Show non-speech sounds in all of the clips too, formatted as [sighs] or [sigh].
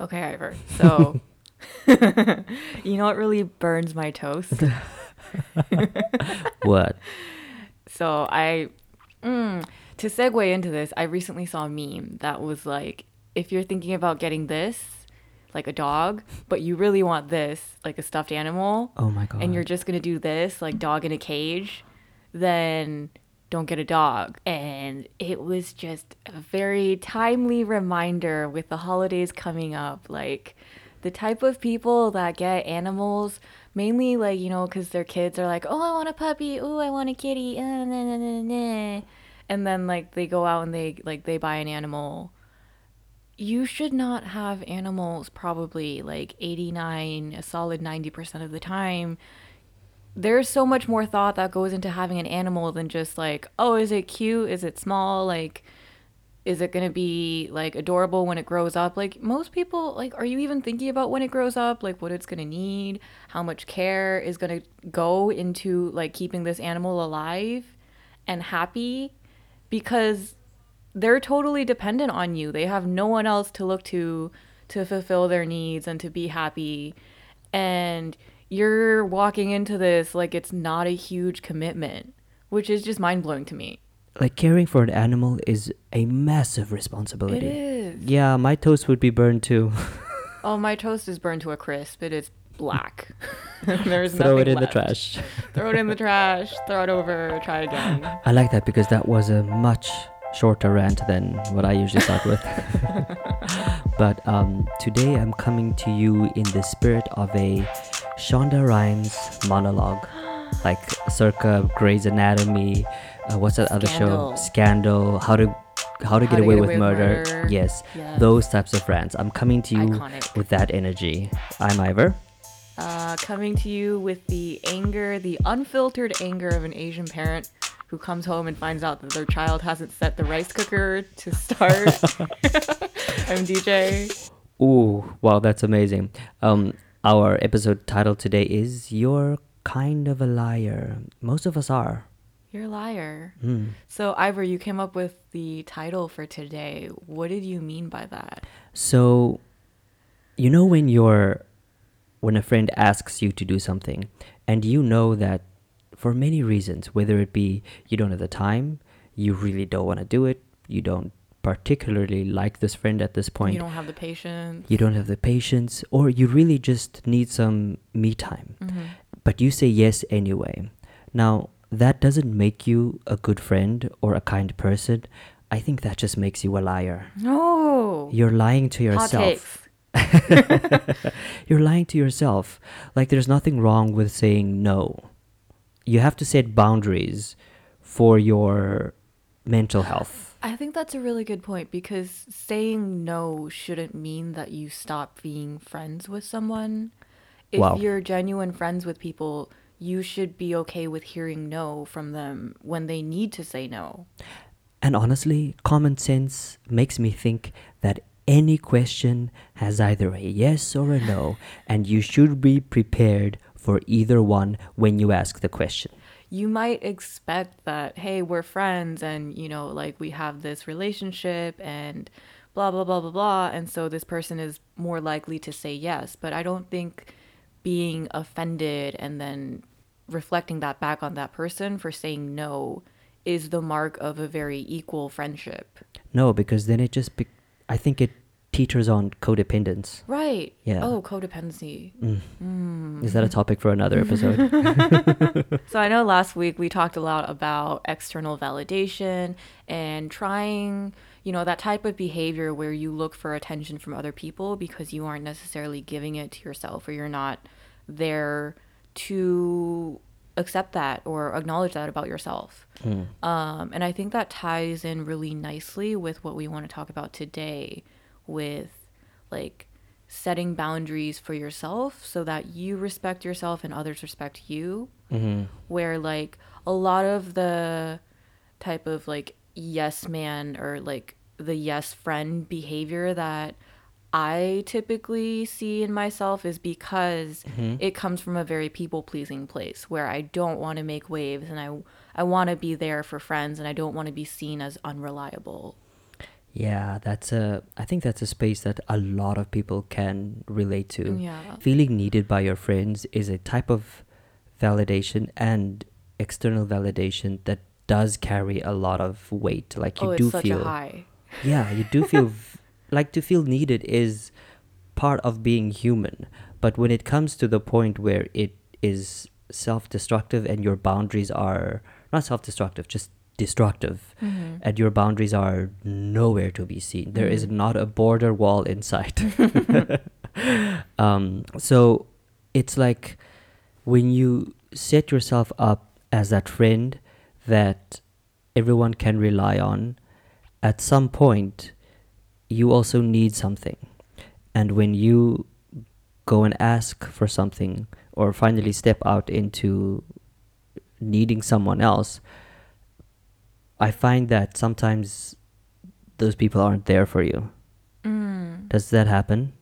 Okay, Ivor. So, [laughs] you know what really burns my toast? [laughs] What? So I, mm, to segue into this, I recently saw a meme that was like, if you're thinking about getting this, like a dog, but you really want this, like a stuffed animal, Oh my god. and you're just gonna do this, like dog in a cage, then don't get a dog. And it was just a very timely reminder with the holidays coming up, like the type of people that get animals mainly like you know because their kids are like oh i want a puppy. Oh i want a kitty. Uh, and then like they go out and they like they buy an animal. You should not have animals probably like 89 a solid 90% of the time there's so much more thought that goes into having an animal than just like oh is it cute? Is it small? Like is it going to be like adorable when it grows up? Like most people like are you even thinking about when it grows up? Like what it's going to need? How much care is going to go into like keeping this animal alive and happy? Because they're totally dependent on you. They have no one else to look to to fulfill their needs and to be happy. And you're walking into this like it's not a huge commitment, which is just mind blowing to me. like caring for an animal is a massive responsibility. It is. Yeah, my toast would be burned too. [laughs] Oh, my toast is burned to a crisp. It is black. [laughs] There's Throw it in the trash. Throw it in the trash. Throw it over. Try again. I like that because that was a much shorter rant than what I usually start with. [laughs] but um, today I'm coming to you in the spirit of a Shonda Rhimes monologue, like circa Grey's Anatomy. Uh, what's that other show? Scandal. Scandal. How to how to get away with murder. Yes, Yes. those types of rants. I'm coming to you Iconic. with that energy. I'm Ivor. Uh, coming to you with the anger, the unfiltered anger of an Asian parent who comes home and finds out that their child hasn't set the rice cooker to start. [laughs] [laughs] I'm DJ. Ooh, wow, that's amazing. Um, our episode title today is "You're Kind of a Liar." Most of us are. You're a liar. Mm. So, Ivor, you came up with the title for today. What did you mean by that? So, you know when you're when a friend asks you to do something, and you know that for many reasons, whether it be you don't have the time, you really don't want to do it, you don't particularly like this friend at this point, You don't have the patience. you don't have the patience, or you really just need some me time. Mhm. but you say yes anyway. Now, that doesn't make you a good friend or a kind person. I think that just makes you a liar. No. You're lying to Hot yourself. [laughs] You're lying to yourself. Like, there's nothing wrong with saying no. You have to set boundaries for your mental health. I think that's a really good point because saying no shouldn't mean that you stop being friends with someone. If Wow. you're genuine friends with people, you should be okay with hearing no from them when they need to say no. And honestly, common sense makes me think that any question has either a yes or a no, [laughs] and you should be prepared for either one when you ask the question. You might expect that, hey, we're friends and, you know, like we have this relationship and blah, blah, blah, blah, blah. And so this person is more likely to say yes. But I don't think being offended and then reflecting that back on that person for saying no is the mark of a very equal friendship. No, because then it just, be- I think it teeters on codependence. Right. Yeah. Oh, codependency. Mm. Mm. Is that a topic for another episode? [laughs] So I know last week we talked a lot about external validation and trying, you know, that type of behavior where you look for attention from other people because you aren't necessarily giving it to yourself or you're not there to accept that or acknowledge that about yourself. Mm. Um, and I think that ties in really nicely with what we want to talk about today with like setting boundaries for yourself so that you respect yourself and others respect you. hmm Where like a lot of the type of like yes man or like the yes friend behavior that I typically see in myself is because it comes from a very people pleasing place where I don't want to make waves and I I want to be there for friends and I don't want to be seen as unreliable. Yeah, that's a. I think that's a space that a lot of people can relate to. Yeah. Feeling needed by your friends is a type of validation and external validation that does carry a lot of weight. Like you oh, do it's such feel. a high. Yeah, you do feel [laughs] like to feel needed is part of being human. But when it comes to the point where it is self destructive and your boundaries are not self destructive, just destructive, Mhm. and your boundaries are nowhere to be seen, there is Mhm. not a border wall in sight. [laughs] [laughs] um, so it's like when you set yourself up as that friend that everyone can rely on, at some point, you also need something. And when you go and ask for something or finally step out into needing someone else, I find that sometimes those people aren't there for you. Mm. Does that happen?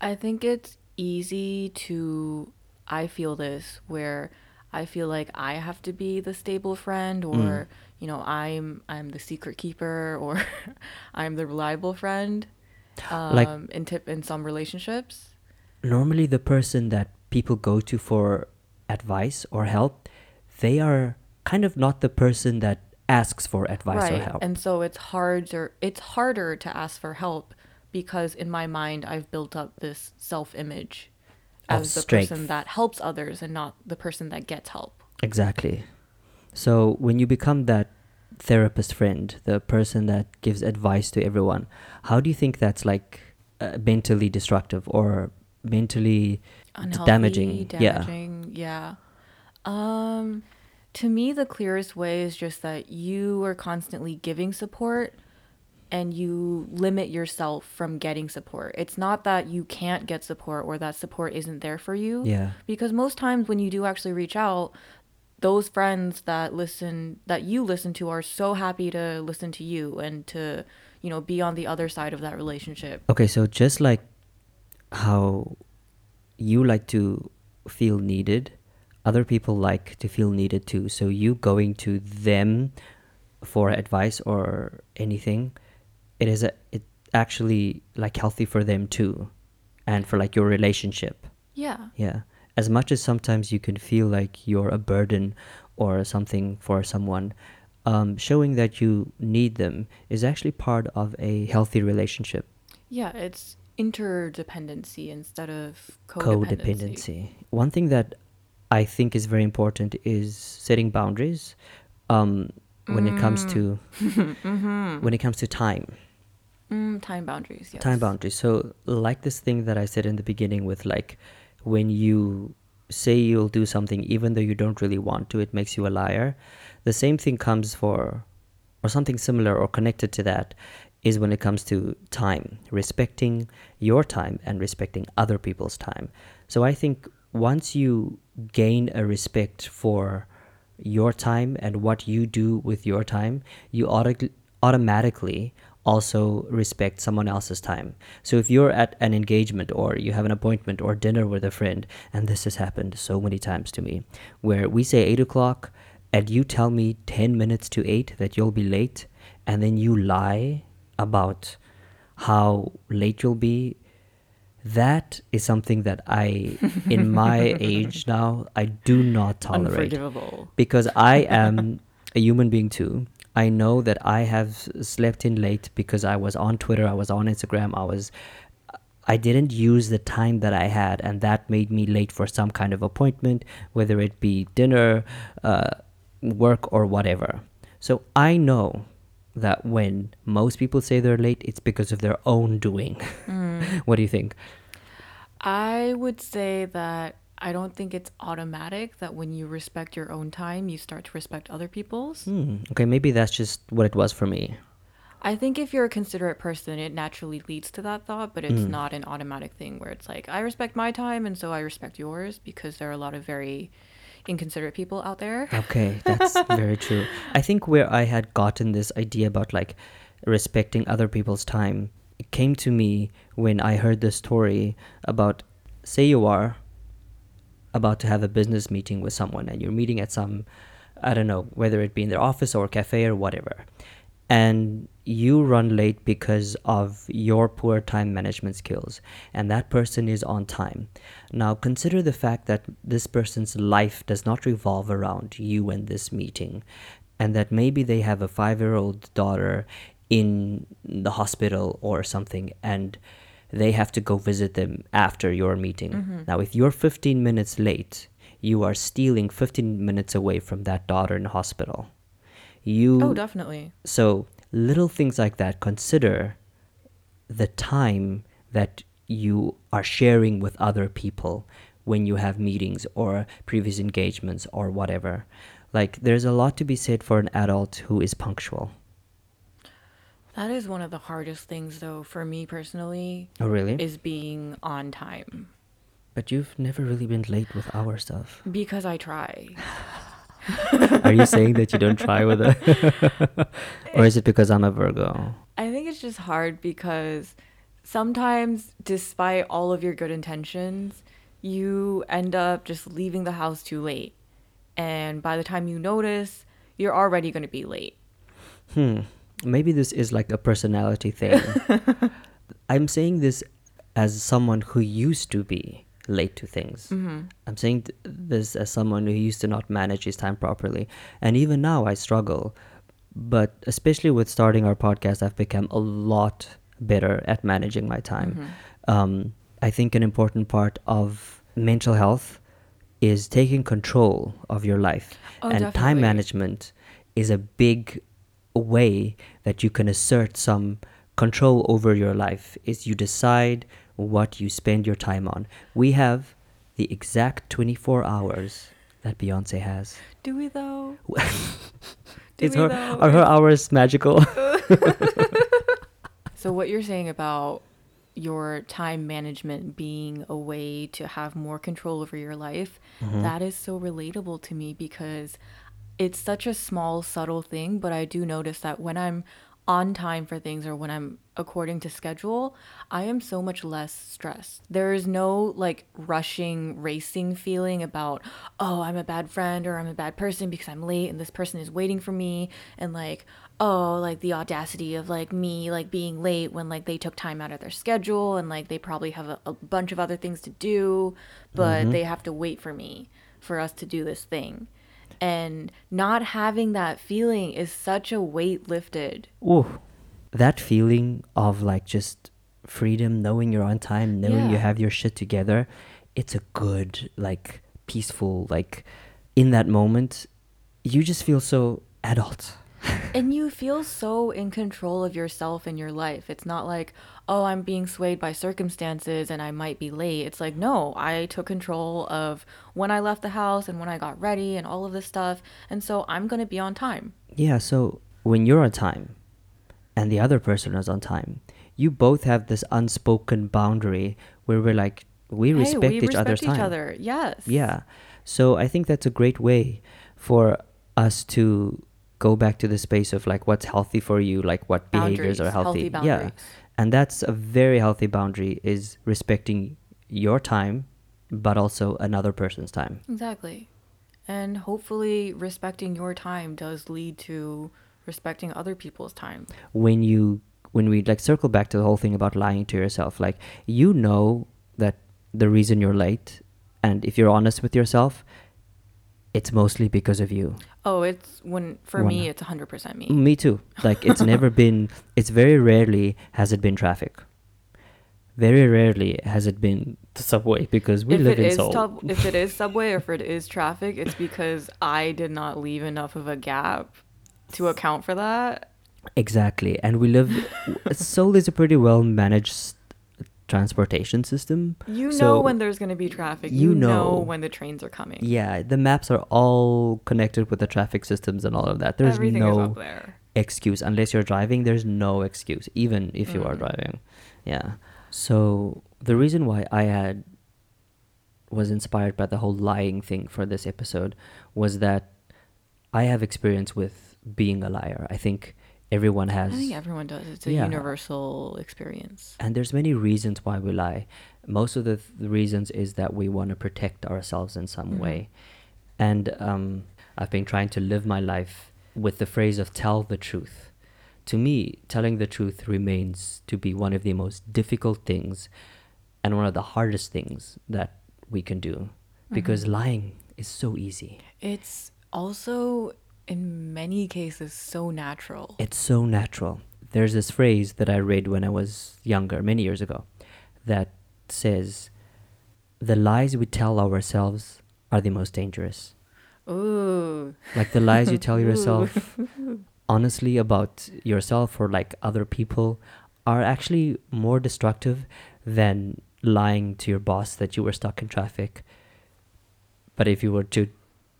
I think it's easy to I feel this where I feel like I have to be the stable friend or Mm. you know I'm I'm the secret keeper [laughs] or I'm the reliable friend um Like- in tip in some relationships. Normally, the person that people go to for advice or help, they are kind of not the person that asks for advice or help. And so it's harder it's harder to ask for help because in my mind I've built up this self-image as the strength. person that helps others and not the person that gets help. Exactly. So when you become that therapist friend, the person that gives advice to everyone, how do you think that's like uh, mentally destructive or mentally unhealthy, damaging, yeah. yeah. Um, to me, the clearest way is just that you are constantly giving support and you limit yourself from getting support. It's not that you can't get support or that support isn't there for you. yeah Because most times when you do actually reach out, those friends that listen that you listen to are so happy to listen to you and to, you know, be on the other side of that relationship. Okay, so just like how you like to feel needed, other people like to feel needed too. So you going to them for advice or anything, it is a, it actually like healthy for them too, and for like your relationship. Yeah. Yeah. As much as sometimes you can feel like you're a burden or something for someone, um, showing that you need them is actually part of a healthy relationship. Yeah, it's interdependency instead of codependency. codependency. One thing that I think is very important is setting boundaries um, when it comes to [laughs] when it comes to time. Mm, time boundaries. Yes. Time boundaries. So like this thing that I said in the beginning with like when you say you'll do something even though you don't really want to, it makes you a liar. The same thing comes for or something similar or connected to that is when it comes to time, respecting your time and respecting other people's time. So I think once you gain a respect for your time and what you do with your time, you auto- automatically also respect someone else's time. So if you're at an engagement or you have an appointment or dinner with a friend, and this has happened so many times to me, where we say 8 o'clock and you tell me 10 minutes to 8 that you'll be late, and then you lie about how late you'll be, that is something that I, in my [laughs] age now, I do not tolerate Unforgivable. because I [laughs] am a human being too. I know that I have slept in late because I was on Twitter, I was on Instagram, I was I didn't use the time that I had and that made me late for some kind of appointment, whether it be dinner, uh, work or whatever. So I know that when most people say they're late, it's because of their own doing. What do you think? I would say that I don't think it's automatic that when you respect your own time, you start to respect other people's. Hmm, okay, maybe that's just what it was for me. I think if you're a considerate person, it naturally leads to that thought, but it's not an automatic thing where it's like, I respect my time and so I respect yours because there are a lot of very inconsiderate people out there. Okay, that's [laughs] very true. I think where I had gotten this idea about like respecting other people's time came to me when I heard the story about say you are about to have a business meeting with someone and you're meeting at some I don't know whether it be in their office or cafe or whatever. and you run late because of your poor time management skills and that person is on time now consider the fact that this person's life does not revolve around you and this meeting and that maybe they have a 5-year-old daughter in the hospital or something and they have to go visit them after your meeting. Mm-hmm. Now if you're 15 minutes late you are stealing 15 minutes away from that daughter in hospital. You Oh, definitely. so little things like that consider the time that you are sharing with other people when you have meetings or previous engagements or whatever. Like there's a lot to be said for an adult who is punctual That is one of the hardest things, though, for me personally, oh really is being on time but you've never really been late with our stuff because I try. are you saying that you don't try with it [laughs] or is it because i'm a virgo I think it's just hard because sometimes, despite all of your good intentions, you end up just leaving the house too late. And by the time you notice, you're already going to be late. Hmm. Maybe this is like a personality thing. [laughs] I'm saying this as someone who used to be late to things. I'm saying th- this as someone who used to not manage his time properly. And even now I struggle. But especially with starting our podcast, I've become a lot better at managing my time. Um, I think an important part of mental health is taking control of your life. Oh, and definitely. time management is a big way that you can assert some control over your life is you decide what you spend your time on. We have the exact 24 hours that Beyonce has. Do we though? [laughs] Do Is we her, though? are her hours magical? [laughs] [laughs] So what you're saying about your time management being a way to have more control over your life, mm-hmm. that is so relatable to me because it's such a small subtle thing, but I do notice that when I'm on time for things or when I'm according to schedule, I am so much less stressed. There is no like rushing, racing feeling about, oh, I'm a bad friend or I'm a bad person because I'm late and this person is waiting for me. And like, oh, like the audacity of like me like being late when like they took time out of their schedule and like they probably have a, a bunch of other things to do, but mm-hmm. they have to wait for me for us to do this thing. And not having that feeling is such a weight lifted. Ooh, that feeling of like just freedom, knowing you're on time, knowing you have your shit together, it's a good, like, peaceful, like, in that moment, you just feel so adult. And you feel so in control of yourself and your life. It's not like, oh, I'm being swayed by circumstances and I might be late. It's like, no, I took control of when I left the house and when I got ready and all of this stuff. And so I'm going to be on time. Yeah, so when you're on time and the other person is on time, you both have this unspoken boundary where we're like, we respect Hey, we each respect other's each time. other. Yes. Yeah. So I think that's a great way for us to go back to the space of like what's healthy for you, like what behaviors are healthy. healthy Yeah. And that's a very healthy boundary is respecting your time but also another person's time. Exactly. And hopefully, respecting your time does lead to respecting other people's time. When you when we like circle back to the whole thing about lying to yourself, like you know that the reason you're late and if you're honest with yourself, it's mostly because of you. Oh, it's when, for me, it's 100% me. Me too. Like it's [laughs] never been. It's very rarely has it been traffic. Very rarely has it been the subway because we if live in Seoul. if it is [laughs] subway or if it is traffic, it's because I did not leave enough of a gap to account for that. Exactly, and we live. Seoul is a pretty well managed transportation system. You know when there's going to be traffic. you You, know. know- when the trains are coming. Yeah, the maps are all connected with the traffic systems and all of that. There's Everything is no up there. excuse unless you're driving. There's no excuse, even if you are Mm. driving. Yeah. So the reason why I had was inspired by the whole lying thing for this episode was that I have experience with being a liar. I think everyone has. I think everyone does. It's a Yeah. universal experience. and there's many reasons why we lie. Most of the, th- the reasons is that we want to protect ourselves in some Mhm. way. And um, I've been trying to live my life with the phrase of tell the truth. to me, telling the truth remains to be one of the most difficult things and one of the hardest things that we can do because Mm-hmm. lying is so easy. It's also, in many cases, so natural. It's so natural. There's this phrase that I read when I was younger, many years ago, that says, The lies we tell ourselves are the most dangerous. Ooh. Like the lies you tell yourself [laughs] honestly about yourself or like other people are actually more destructive than lying to your boss that you were stuck in traffic. But if you were to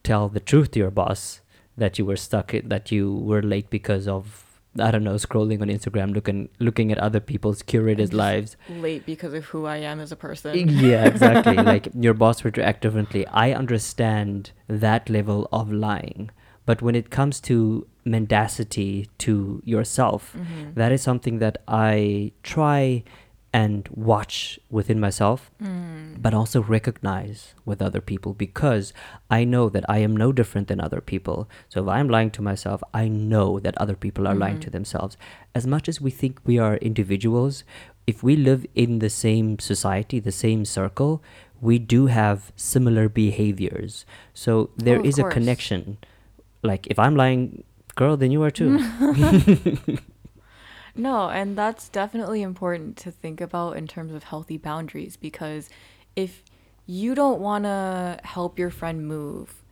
tell the truth to your boss that you were stuck that you were late because of I don't know scrolling on Instagram looking looking at other people's curated lives Late because of who I am as a person. yeah, exactly. [laughs] like your boss were to act differently. I understand that level of lying. But when it comes to mendacity to yourself, Mhm. that is something that I try and watch within myself, Mm. but also recognize with other people because I know that I am no different than other people. So if I'm lying to myself, I know that other people are lying Mhm. to themselves. As much as we think we are individuals, if we live in the same society, the same circle, we do have similar behaviors. So there Oh, is a connection. Like if I'm lying, girl, then you are too. [laughs] [laughs] No, and that's definitely important to think about in terms of healthy boundaries because if you don't want to help your friend move,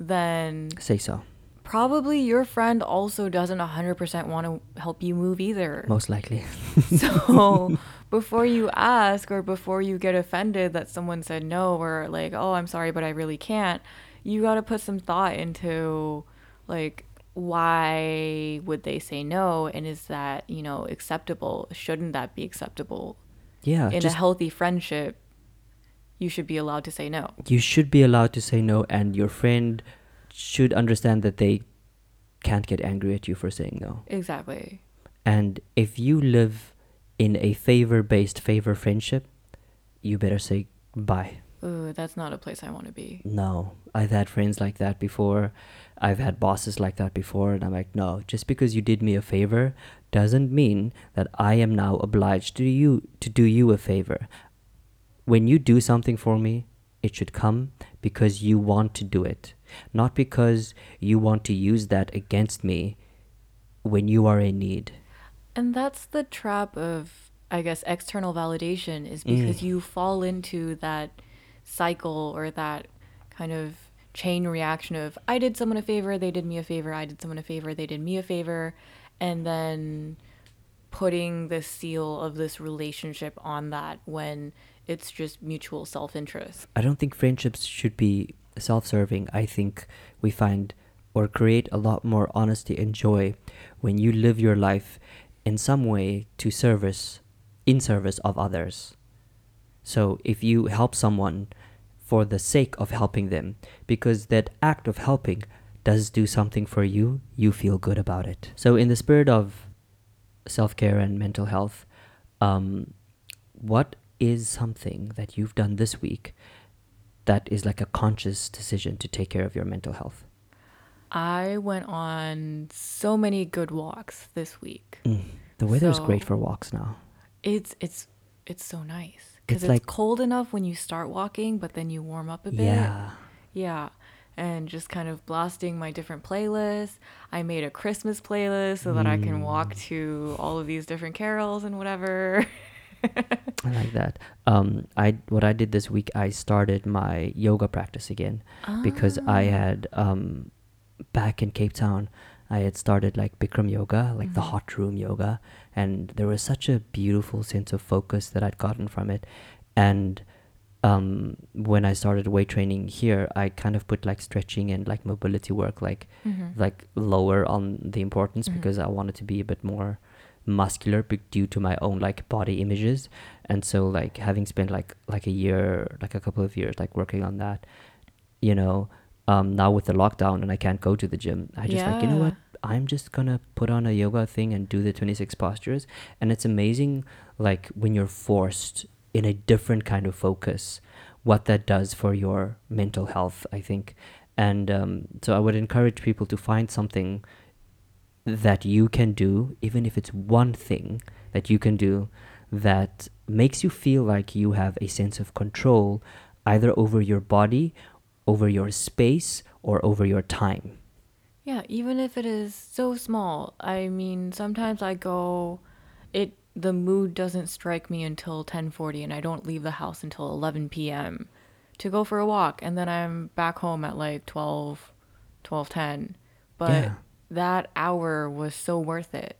then Say so. probably your friend also doesn't 100% want to help you move either. Most likely. [laughs] So [laughs] before you ask or before you get offended that someone said no or like, oh, I'm sorry, but I really can't, you got to put some thought into like, why would they say no? And is that, you know, acceptable? Shouldn't that be acceptable? Yeah. In just a healthy friendship, you should be allowed to say no. you should be allowed to say no and your friend should understand that they can't get angry at you for saying no. Exactly. And if you live in a favor based favor friendship, you better say bye. Ooh, that's not a place I want to be. No. I've had friends like that before. I've had bosses like that before. And I'm like, no, just because you did me a favor doesn't mean that I am now obliged to you to do you a favor. When you do something for me, it should come because you want to do it, not because you want to use that against me when you are in need. And that's the trap of, I guess, external validation is Mm. because you fall into that cycle or that kind of chain reaction of, I did someone a favor, they did me a favor, I did someone a favor, they did me a favor. And then putting the seal of this relationship on that when it's just mutual self interest. I don't think friendships should be self serving. I think we find or create a lot more honesty and joy when you live your life in some way to service, in service of others. So if you help someone for the sake of helping them, because that act of helping does do something for you, you feel good about it. So, in the spirit of self care and mental health, um, what is something that you've done this week that is like a conscious decision to take care of your mental health? I went on so many good walks this week. Mm. The weather's great for walks now. It's it's it's so nice because It's it's, like- cold enough when you start walking, but then you warm up a bit. Yeah. Yeah. And just kind of blasting my different playlists. I made a Christmas playlist so that I can walk Mm. to all of these different carols and whatever. I like that. Um, I what I did this week, I started my yoga practice again because I Ah. had um, back in Cape Town, I had started like Bikram yoga, like the Mhm. hot room yoga, and there was such a beautiful sense of focus that I'd gotten from it. And um, when I started weight training here, I kind of put like stretching and like mobility work like Mhm. like lower on the importance Mhm. because I wanted to be a bit more muscular due to my own like body images and so like having spent like like a year like a couple of years like working on that you know um now with the lockdown and I can't go to the gym I just like you know what I'm just gonna put on a yoga thing and do the 26 postures and it's amazing like when you're forced in a different kind of focus what that does for your mental health I think and um, so I would encourage people to find something that you can do, even if it's one thing that you can do that makes you feel like you have a sense of control either over your body, over your space, or over your time. Yeah, even if it is so small. I mean, sometimes I go it the mood doesn't strike me until 10:40 and I don't leave the house until 11 p.m. to go for a walk and then I'm back home at like 12 12:10. But Yeah. that hour was so worth it.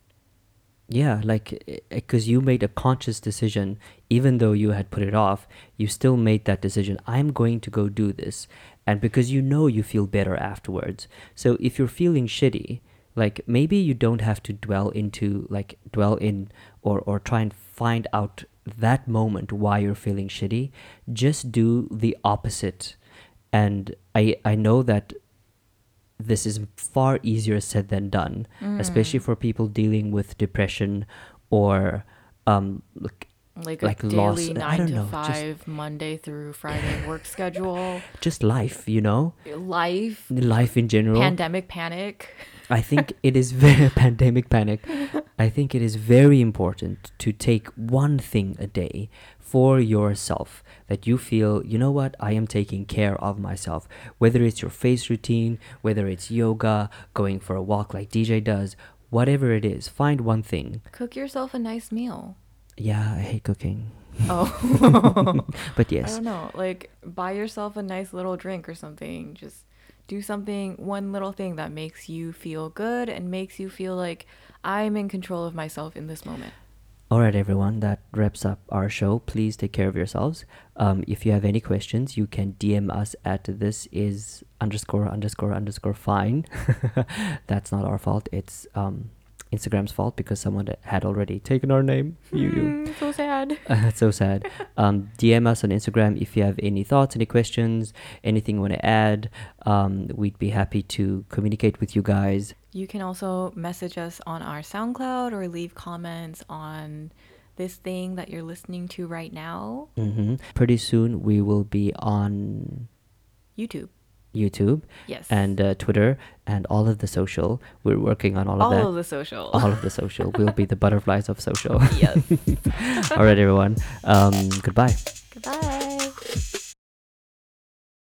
Yeah, like eh, because you made a conscious decision, even though you had put it off, you still made that decision. I'm going to go do this. And because you know you feel better afterwards. So if you're feeling shitty, like maybe you don't have to dwell into, like, dwell in or, or try and find out that moment why you're feeling shitty. Just do the opposite. And I, I know that this is far easier said than done, especially for people dealing with depression or um like Like a Like loss- I 9 don't to know, just- 5 Monday through Friday work [sighs] schedule, just life, you know, life, life in general. pandemic panic. [laughs] I think it is very [laughs] pandemic panic. I think it is very important to take one thing a day for yourself that you feel, you know what, I am taking care of myself. Whether it's your face routine, whether it's yoga, going for a walk like DJ does, whatever it is, find one thing. Cook yourself a nice meal. Yeah, I hate cooking. Oh. [laughs] But [laughs] yes. I don't know. Like buy yourself a nice little drink or something. Just do something, one little thing that makes you feel good and makes you feel like I'm in control of myself in this moment. All right, everyone, that wraps up our show. Please take care of yourselves. Um, if you have any questions, you can DM us at this is underscore underscore underscore fine. [laughs] That's not our fault. It's um, Instagram's fault because someone had already taken our name. You. Mm, so sad. [laughs] So sad. [laughs] Um, DM us on Instagram if you have any thoughts, any questions, anything you want to add. Um, we'd be happy to communicate with you guys. You can also message us on our SoundCloud or leave comments on this thing that you're listening to right now. Mm-hmm. Pretty soon, we will be on YouTube. YouTube. Yes. and uh, Twitter and all of the social. We're working on all of all that. All of the social. all of the social. [laughs] we'll be the butterflies of social. yes. [laughs] all right, everyone. Um, goodbye.